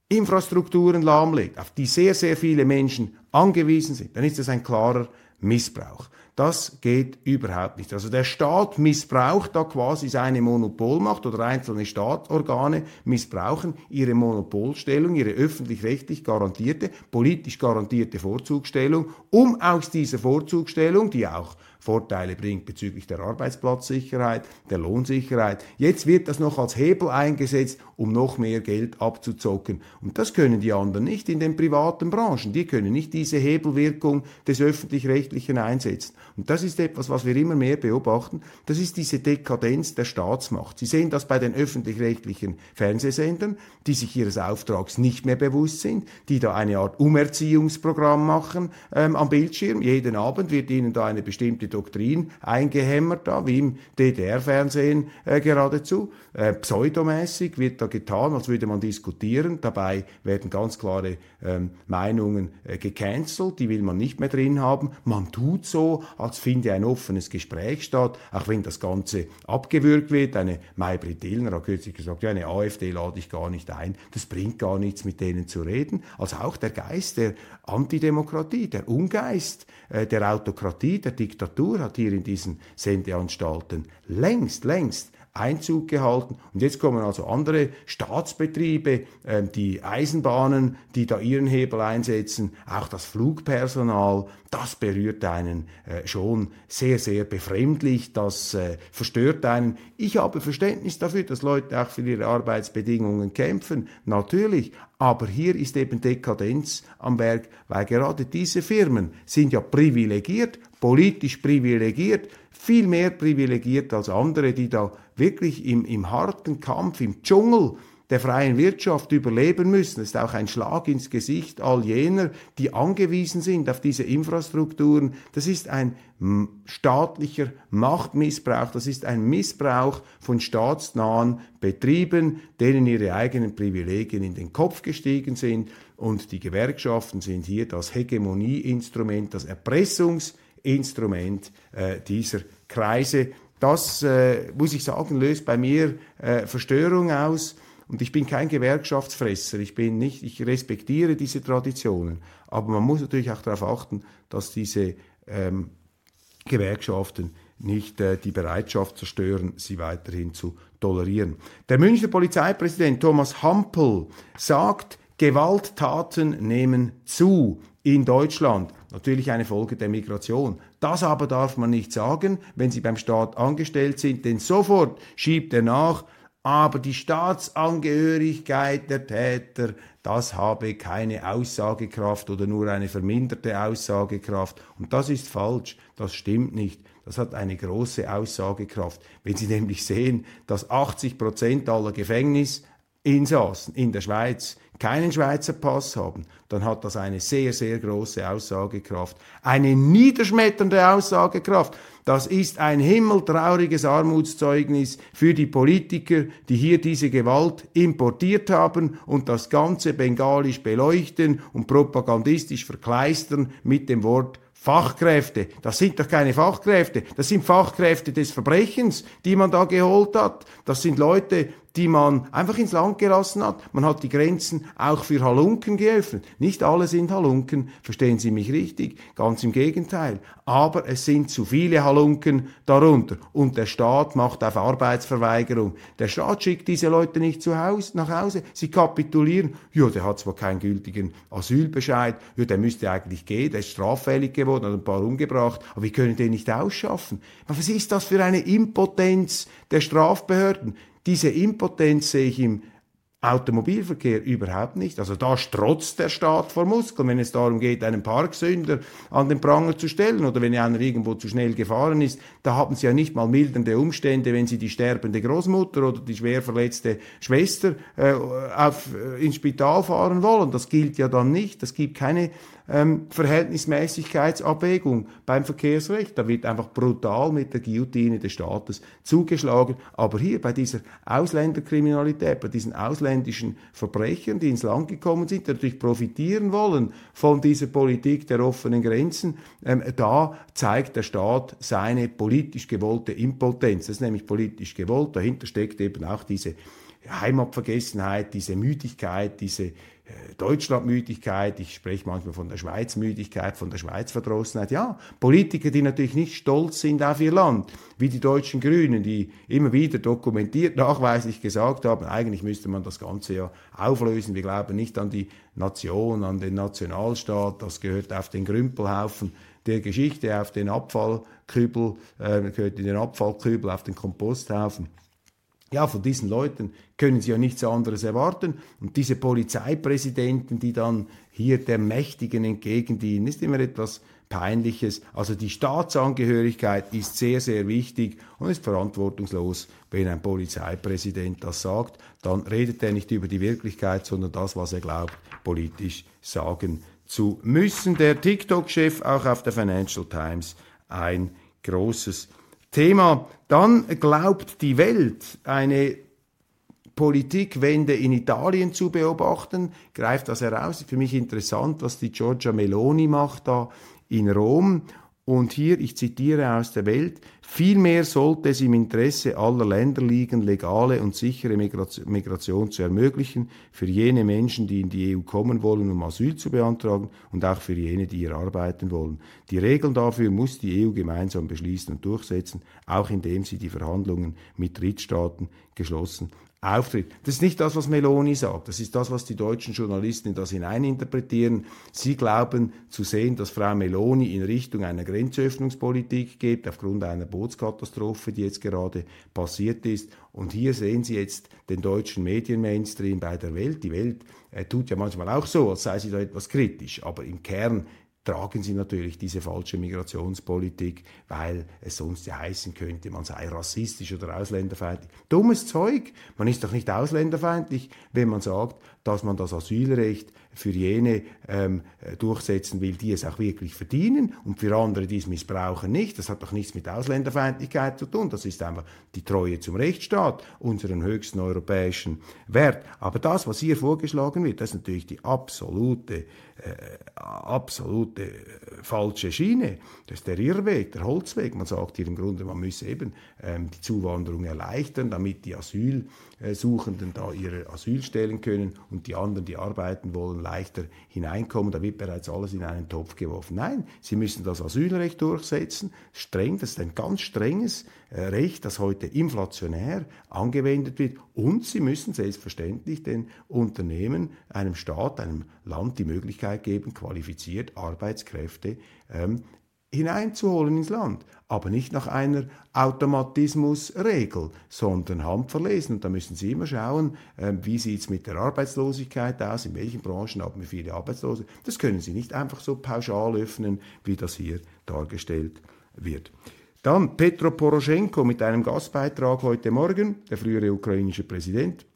Speaker 3: Infrastrukturen lahmlegt, auf die sehr, sehr viele Menschen angewiesen sind, dann ist das ein klarer Missbrauch. Das geht überhaupt nicht. Also der Staat missbraucht da quasi seine Monopolmacht oder einzelne Staatsorgane missbrauchen ihre Monopolstellung, ihre öffentlich-rechtlich garantierte, politisch garantierte Vorzugsstellung, um aus dieser Vorzugsstellung, die auch Vorteile bringt bezüglich der Arbeitsplatzsicherheit, der Lohnsicherheit. Jetzt wird das noch als Hebel eingesetzt, um noch mehr Geld abzuzocken. Und das können die anderen nicht in den privaten Branchen. Die können nicht diese Hebelwirkung des öffentlich-rechtlichen einsetzen. Und das ist etwas, was wir immer mehr beobachten. Das ist diese Dekadenz der Staatsmacht. Sie sehen das bei den öffentlich-rechtlichen Fernsehsendern, die sich ihres Auftrags nicht mehr bewusst sind, die da eine Art Umerziehungsprogramm machen ähm, am Bildschirm. Jeden Abend wird ihnen da eine bestimmte Doktrin eingehämmert da, wie im DDR-Fernsehen äh, geradezu. Äh, pseudomäßig wird da getan, als würde man diskutieren. Dabei werden ganz klare ähm, Meinungen äh, gecancelt, die will man nicht mehr drin haben. Man tut so, als finde ein offenes Gespräch statt, auch wenn das Ganze abgewürgt wird. Eine Maybrit Dillner hat kürzlich gesagt, ja, eine AfD lade ich gar nicht ein. Das bringt gar nichts, mit denen zu reden. Also auch der Geist der Antidemokratie, der Ungeist äh, der Autokratie, der Diktatur hat hier in diesen Sendeanstalten längst, längst Einzug gehalten. Und jetzt kommen also andere Staatsbetriebe, äh, die Eisenbahnen, die da ihren Hebel einsetzen, auch das Flugpersonal, das berührt einen äh, schon sehr, sehr befremdlich, das äh, verstört einen. Ich habe Verständnis dafür, dass Leute auch für ihre Arbeitsbedingungen kämpfen, natürlich, aber hier ist eben Dekadenz am Werk, weil gerade diese Firmen sind ja privilegiert, politisch privilegiert, viel mehr privilegiert als andere, die da wirklich im, im harten Kampf, im Dschungel der freien Wirtschaft überleben müssen. Das ist auch ein Schlag ins Gesicht all jener, die angewiesen sind auf diese Infrastrukturen. Das ist ein staatlicher Machtmissbrauch, das ist ein Missbrauch von staatsnahen Betrieben, denen ihre eigenen Privilegien in den Kopf gestiegen sind. Und die Gewerkschaften sind hier das Hegemonieinstrument, das Erpressungsinstrument äh, dieser Kreise. Das, äh, muss ich sagen, löst bei mir äh, Verstörung aus. Und ich bin kein Gewerkschaftsfresser, ich bin nicht, ich respektiere diese Traditionen. Aber man muss natürlich auch darauf achten, dass diese ähm, Gewerkschaften nicht äh, die Bereitschaft zerstören, sie weiterhin zu tolerieren. Der Münchner Polizeipräsident Thomas Hampel sagt, Gewalttaten nehmen zu in Deutschland. Natürlich eine Folge der Migration. Das aber darf man nicht sagen, wenn Sie beim Staat angestellt sind, denn sofort schiebt er nach, aber die Staatsangehörigkeit der Täter, das habe keine Aussagekraft oder nur eine verminderte Aussagekraft. Und das ist falsch, das stimmt nicht. Das hat eine große Aussagekraft. Wenn Sie nämlich sehen, dass 80 Prozent aller Gefängnis Insassen in der Schweiz keinen Schweizer Pass haben, dann hat das eine sehr, sehr große Aussagekraft. Eine niederschmetternde Aussagekraft. Das ist ein himmeltrauriges Armutszeugnis für die Politiker, die hier diese Gewalt importiert haben und das Ganze bengalisch beleuchten und propagandistisch verkleistern mit dem Wort Fachkräfte. Das sind doch keine Fachkräfte. Das sind Fachkräfte des Verbrechens, die man da geholt hat. Das sind Leute, die man einfach ins Land gelassen hat. Man hat die Grenzen auch für Halunken geöffnet. Nicht alle sind Halunken, verstehen Sie mich richtig, ganz im Gegenteil. Aber es sind zu viele Halunken darunter. Und der Staat macht auf Arbeitsverweigerung. Der Staat schickt diese Leute nicht zu Hause, nach Hause. Sie kapitulieren. Ja, der hat zwar keinen gültigen Asylbescheid. Ja, der müsste eigentlich gehen. Der ist straffällig geworden, hat ein paar umgebracht. Aber wir können den nicht ausschaffen. Was ist das für eine Impotenz der Strafbehörden? Diese Impotenz sehe ich im Automobilverkehr überhaupt nicht. Also da strotzt der Staat vor Muskeln, wenn es darum geht, einen Parksünder an den Pranger zu stellen oder wenn einer irgendwo zu schnell gefahren ist. Da haben sie ja nicht mal mildernde Umstände, wenn sie die sterbende Großmutter oder die schwer verletzte Schwester äh, auf, äh, ins Spital fahren wollen. Das gilt ja dann nicht. Das gibt keine ähm, Verhältnismäßigkeitsabwägung beim Verkehrsrecht. Da wird einfach brutal mit der Guillotine des Staates zugeschlagen. Aber hier bei dieser Ausländerkriminalität, bei diesen ausländischen Verbrechern, die ins Land gekommen sind, die natürlich profitieren wollen von dieser Politik der offenen Grenzen, ähm, da zeigt der Staat seine politisch gewollte Impotenz. Das ist nämlich politisch gewollt. Dahinter steckt eben auch diese Heimatvergessenheit, diese Müdigkeit, diese Deutschlandmüdigkeit, ich spreche manchmal von der Schweizmüdigkeit, von der Schweizverdrossenheit. Ja, Politiker, die natürlich nicht stolz sind auf ihr Land, wie die deutschen Grünen, die immer wieder dokumentiert, nachweislich gesagt haben, eigentlich müsste man das Ganze ja auflösen. Wir glauben nicht an die Nation, an den Nationalstaat, das gehört auf den Grümpelhaufen der Geschichte, auf den Abfallkübel, äh, gehört in den Abfallkübel, auf den Komposthaufen. Ja, von diesen Leuten können Sie ja nichts anderes erwarten. Und diese Polizeipräsidenten, die dann hier der Mächtigen entgegendienen, ist immer etwas Peinliches. Also die Staatsangehörigkeit ist sehr, sehr wichtig und ist verantwortungslos, wenn ein Polizeipräsident das sagt. Dann redet er nicht über die Wirklichkeit, sondern das, was er glaubt, politisch sagen zu müssen. Der TikTok-Chef auch auf der Financial Times ein großes Thema. Dann glaubt die Welt eine Politikwende in Italien zu beobachten, greift das heraus. Für mich interessant, was die Giorgia Meloni macht da in Rom. Und hier, ich zitiere aus der Welt, vielmehr sollte es im Interesse aller Länder liegen, legale und sichere Migration zu ermöglichen, für jene Menschen, die in die EU kommen wollen, um Asyl zu beantragen und auch für jene, die hier arbeiten wollen. Die Regeln dafür muss die EU gemeinsam beschließen und durchsetzen, auch indem sie die Verhandlungen mit Drittstaaten geschlossen auftritt. Das ist nicht das, was Meloni sagt. Das ist das, was die deutschen Journalisten in das hineininterpretieren. Sie glauben zu sehen, dass Frau Meloni in Richtung einer Grenzöffnungspolitik geht, aufgrund einer Bootskatastrophe, die jetzt gerade passiert ist. Und hier sehen Sie jetzt den deutschen Medienmainstream bei der Welt. Die Welt äh, tut ja manchmal auch so, als sei sie da etwas kritisch. Aber im Kern tragen sie natürlich diese falsche Migrationspolitik, weil es sonst ja heißen könnte, man sei rassistisch oder ausländerfeindlich. Dummes Zeug. Man ist doch nicht ausländerfeindlich, wenn man sagt, dass man das Asylrecht für jene ähm, äh, durchsetzen will, die es auch wirklich verdienen und für andere, die es missbrauchen, nicht. Das hat doch nichts mit Ausländerfeindlichkeit zu tun. Das ist einfach die Treue zum Rechtsstaat, unseren höchsten europäischen Wert. Aber das, was hier vorgeschlagen wird, das ist natürlich die absolute, äh, absolute äh, falsche Schiene. Das ist der Irrweg, der Holzweg. Man sagt hier im Grunde, man müsse eben ähm, die Zuwanderung erleichtern, damit die Asylsuchenden da ihre Asyl stellen können und die anderen, die arbeiten wollen, leichter hineinkommen. Da wird bereits alles in einen Topf geworfen. Nein, sie müssen das Asylrecht durchsetzen. Streng, das ist ein ganz strenges äh, Recht, das heute inflationär angewendet wird. Und sie müssen selbstverständlich den Unternehmen, einem Staat, einem Land die Möglichkeit geben, qualifiziert Arbeitskräfte ähm, hineinzuholen ins Land, aber nicht nach einer Automatismusregel, sondern handverlesen. Und da müssen Sie immer schauen, äh, wie sieht es mit der Arbeitslosigkeit aus, in welchen Branchen haben wir viele Arbeitslose. Das können Sie nicht einfach so pauschal öffnen, wie das hier dargestellt wird. Dann Petro Poroschenko mit einem Gastbeitrag heute Morgen, der frühere ukrainische Präsident,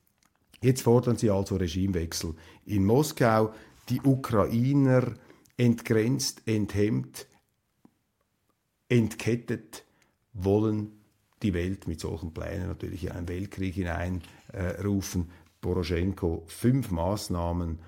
Speaker 3: Jetzt fordern sie also Regimewechsel in Moskau, die Ukrainer entgrenzt, enthemmt, entkettet, wollen die Welt mit solchen Plänen natürlich in einen Weltkrieg hineinrufen. Äh, Poroschenko fünf Maßnahmen,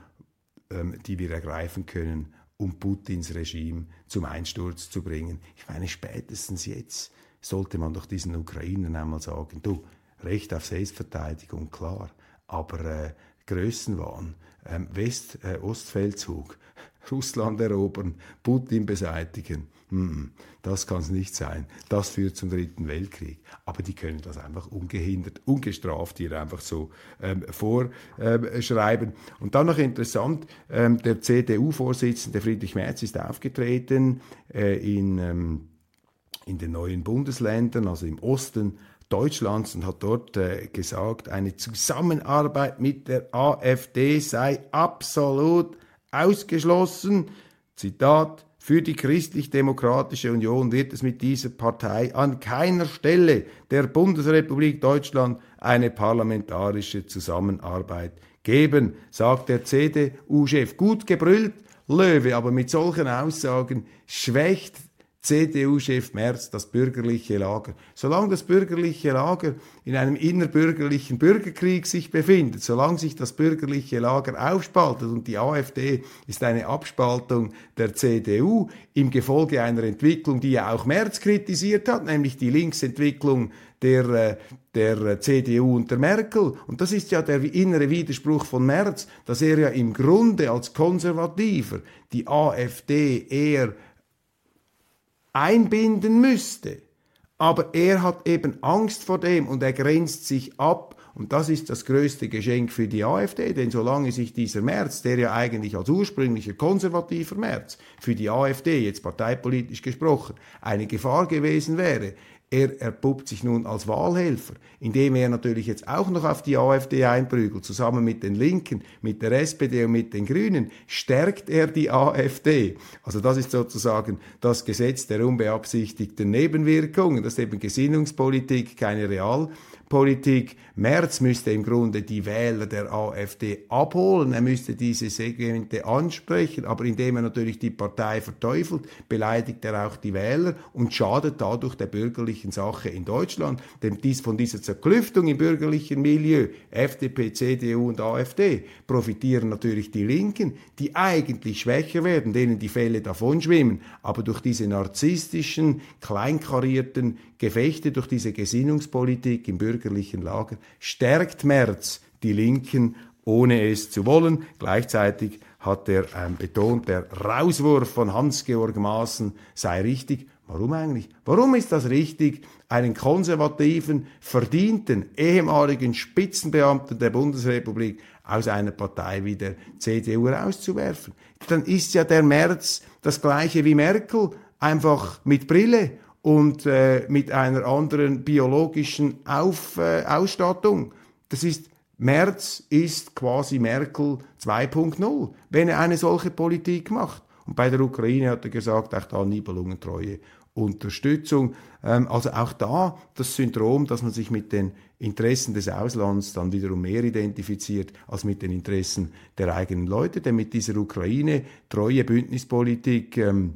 Speaker 3: ähm, die wir ergreifen können, um Putins Regime zum Einsturz zu bringen. Ich meine, spätestens jetzt sollte man doch diesen Ukrainern einmal sagen, du, Recht auf Selbstverteidigung, klar, aber äh, Größenwahn, ähm, West-Ostfeldzug, äh, Russland erobern, Putin beseitigen, das kann es nicht sein. Das führt zum Dritten Weltkrieg. Aber die können das einfach ungehindert, ungestraft hier einfach so ähm, vorschreiben. Und dann noch interessant, ähm, der CDU-Vorsitzende Friedrich Merz ist aufgetreten äh, in, ähm, in den neuen Bundesländern, also im Osten Deutschlands und hat dort äh, gesagt, eine Zusammenarbeit mit der AfD sei absolut ausgeschlossen. Zitat, für die Christlich-Demokratische Union wird es mit dieser Partei an keiner Stelle der Bundesrepublik Deutschland eine parlamentarische Zusammenarbeit geben, sagt der CDU-Chef. Gut gebrüllt, Löwe, aber mit solchen Aussagen schwächt CDU-Chef Merz das bürgerliche Lager. Solange das bürgerliche Lager in einem innerbürgerlichen Bürgerkrieg sich befindet, solange sich das bürgerliche Lager aufspaltet und die AfD ist eine Abspaltung der CDU im Gefolge einer Entwicklung, die ja auch Merz kritisiert hat, nämlich die Linksentwicklung der, äh, der CDU unter Merkel. Und das ist ja der innere Widerspruch von Merz, dass er ja im Grunde als Konservativer die AfD eher einbinden müsste. Aber er hat eben Angst vor dem und er grenzt sich ab. Und das ist das größte Geschenk für die AfD, denn solange sich dieser März, der ja eigentlich als ursprünglicher konservativer März für die AfD, jetzt parteipolitisch gesprochen, eine Gefahr gewesen wäre, er erpuppt sich nun als Wahlhelfer, indem er natürlich jetzt auch noch auf die AfD einprügelt, zusammen mit den Linken, mit der SPD und mit den Grünen, stärkt er die AfD. Also das ist sozusagen das Gesetz der unbeabsichtigten Nebenwirkungen, das ist eben Gesinnungspolitik, keine Real Politik. Merz müsste im Grunde die Wähler der AfD abholen. Er müsste diese Segmente ansprechen, aber indem er natürlich die Partei verteufelt, beleidigt er auch die Wähler und schadet dadurch der bürgerlichen Sache in Deutschland. Denn dies von dieser Zerklüftung im bürgerlichen Milieu, FDP, CDU und AfD, profitieren natürlich die Linken, die eigentlich schwächer werden, denen die Fälle davon schwimmen, aber durch diese narzisstischen, kleinkarierten Gefechte, durch diese Gesinnungspolitik im bürgerlichen Lager, stärkt Merz die Linken, ohne es zu wollen. Gleichzeitig hat er ähm, betont, der Rauswurf von Hans-Georg Maaßen sei richtig. Warum eigentlich? Warum ist das richtig, einen konservativen, verdienten, ehemaligen Spitzenbeamten der Bundesrepublik aus einer Partei wie der CDU rauszuwerfen? Dann ist ja der Merz das gleiche wie Merkel, einfach mit Brille und äh, mit einer anderen biologischen Auf, äh, Ausstattung. Das ist Merz ist quasi Merkel 2.0, wenn er eine solche Politik macht. Und bei der Ukraine hat er gesagt, auch da Nibelungentreue Unterstützung. Ähm, also auch da das Syndrom, dass man sich mit den Interessen des Auslands dann wiederum mehr identifiziert als mit den Interessen der eigenen Leute. Denn mit dieser Ukraine treue Bündnispolitik ähm,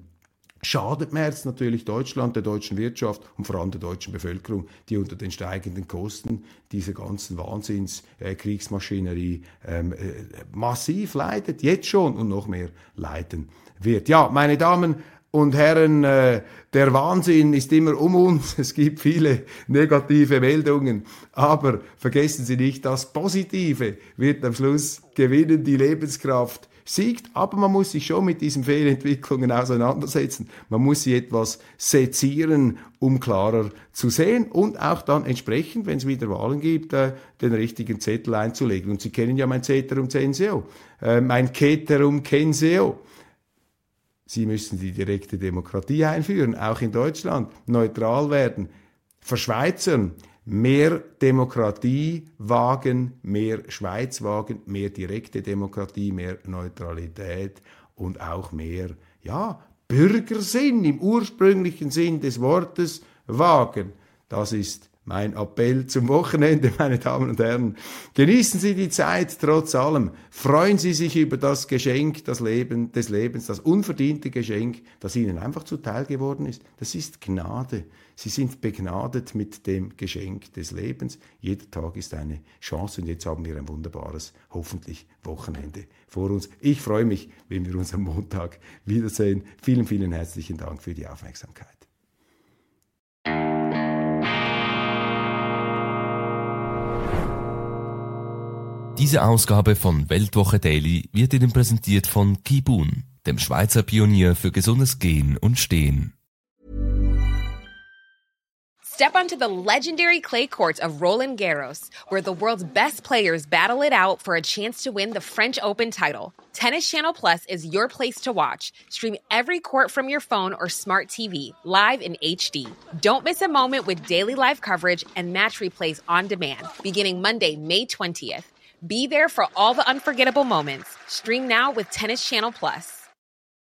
Speaker 3: schadet März natürlich Deutschland, der deutschen Wirtschaft und vor allem der deutschen Bevölkerung, die unter den steigenden Kosten dieser ganzen Wahnsinnskriegsmaschinerie äh, ähm, äh, massiv leidet, jetzt schon und noch mehr leiden wird. Ja, meine Damen und Herren, äh, der Wahnsinn ist immer um uns. Es gibt viele negative Meldungen. Aber vergessen Sie nicht, das Positive wird am Schluss gewinnen, die Lebenskraft siegt, aber man muss sich schon mit diesen Fehlentwicklungen auseinandersetzen. Man muss sie etwas sezieren, um klarer zu sehen und auch dann entsprechend, wenn es wieder Wahlen gibt, äh, den richtigen Zettel einzulegen. Und Sie kennen ja mein Ceterum Censeo, äh, mein Keterum Censeo. Sie müssen die direkte Demokratie einführen, auch in Deutschland, neutral werden, verschweizern, mehr Demokratie wagen, mehr Schweiz wagen, mehr direkte Demokratie, mehr Neutralität und auch mehr, ja, Bürgersinn im ursprünglichen Sinn des Wortes wagen. Das ist mein Appell zum Wochenende, meine Damen und Herren. Genießen Sie die Zeit trotz allem. Freuen Sie sich über das Geschenk das Leben, des Lebens, das unverdiente Geschenk, das Ihnen einfach zuteil geworden ist. Das ist Gnade. Sie sind begnadet mit dem Geschenk des Lebens. Jeder Tag ist eine Chance und jetzt haben wir ein wunderbares, hoffentlich Wochenende vor uns. Ich freue mich, wenn wir uns am Montag wiedersehen. Vielen, vielen herzlichen Dank für die Aufmerksamkeit.
Speaker 2: Diese Ausgabe von Weltwoche Daily wird Ihnen präsentiert von Kibun, dem Schweizer Pionier für gesundes Gehen und Stehen.
Speaker 6: Step onto the legendary clay courts of Roland Garros, where the world's best players battle it out for a chance to win the French Open title. Tennis Channel Plus is your place to watch. Stream every court from your phone or smart TV, live in HD. Don't miss a moment with daily live coverage and match replays on demand, beginning Monday, May 20th. Be there for all the unforgettable moments. Stream now with Tennis Channel Plus.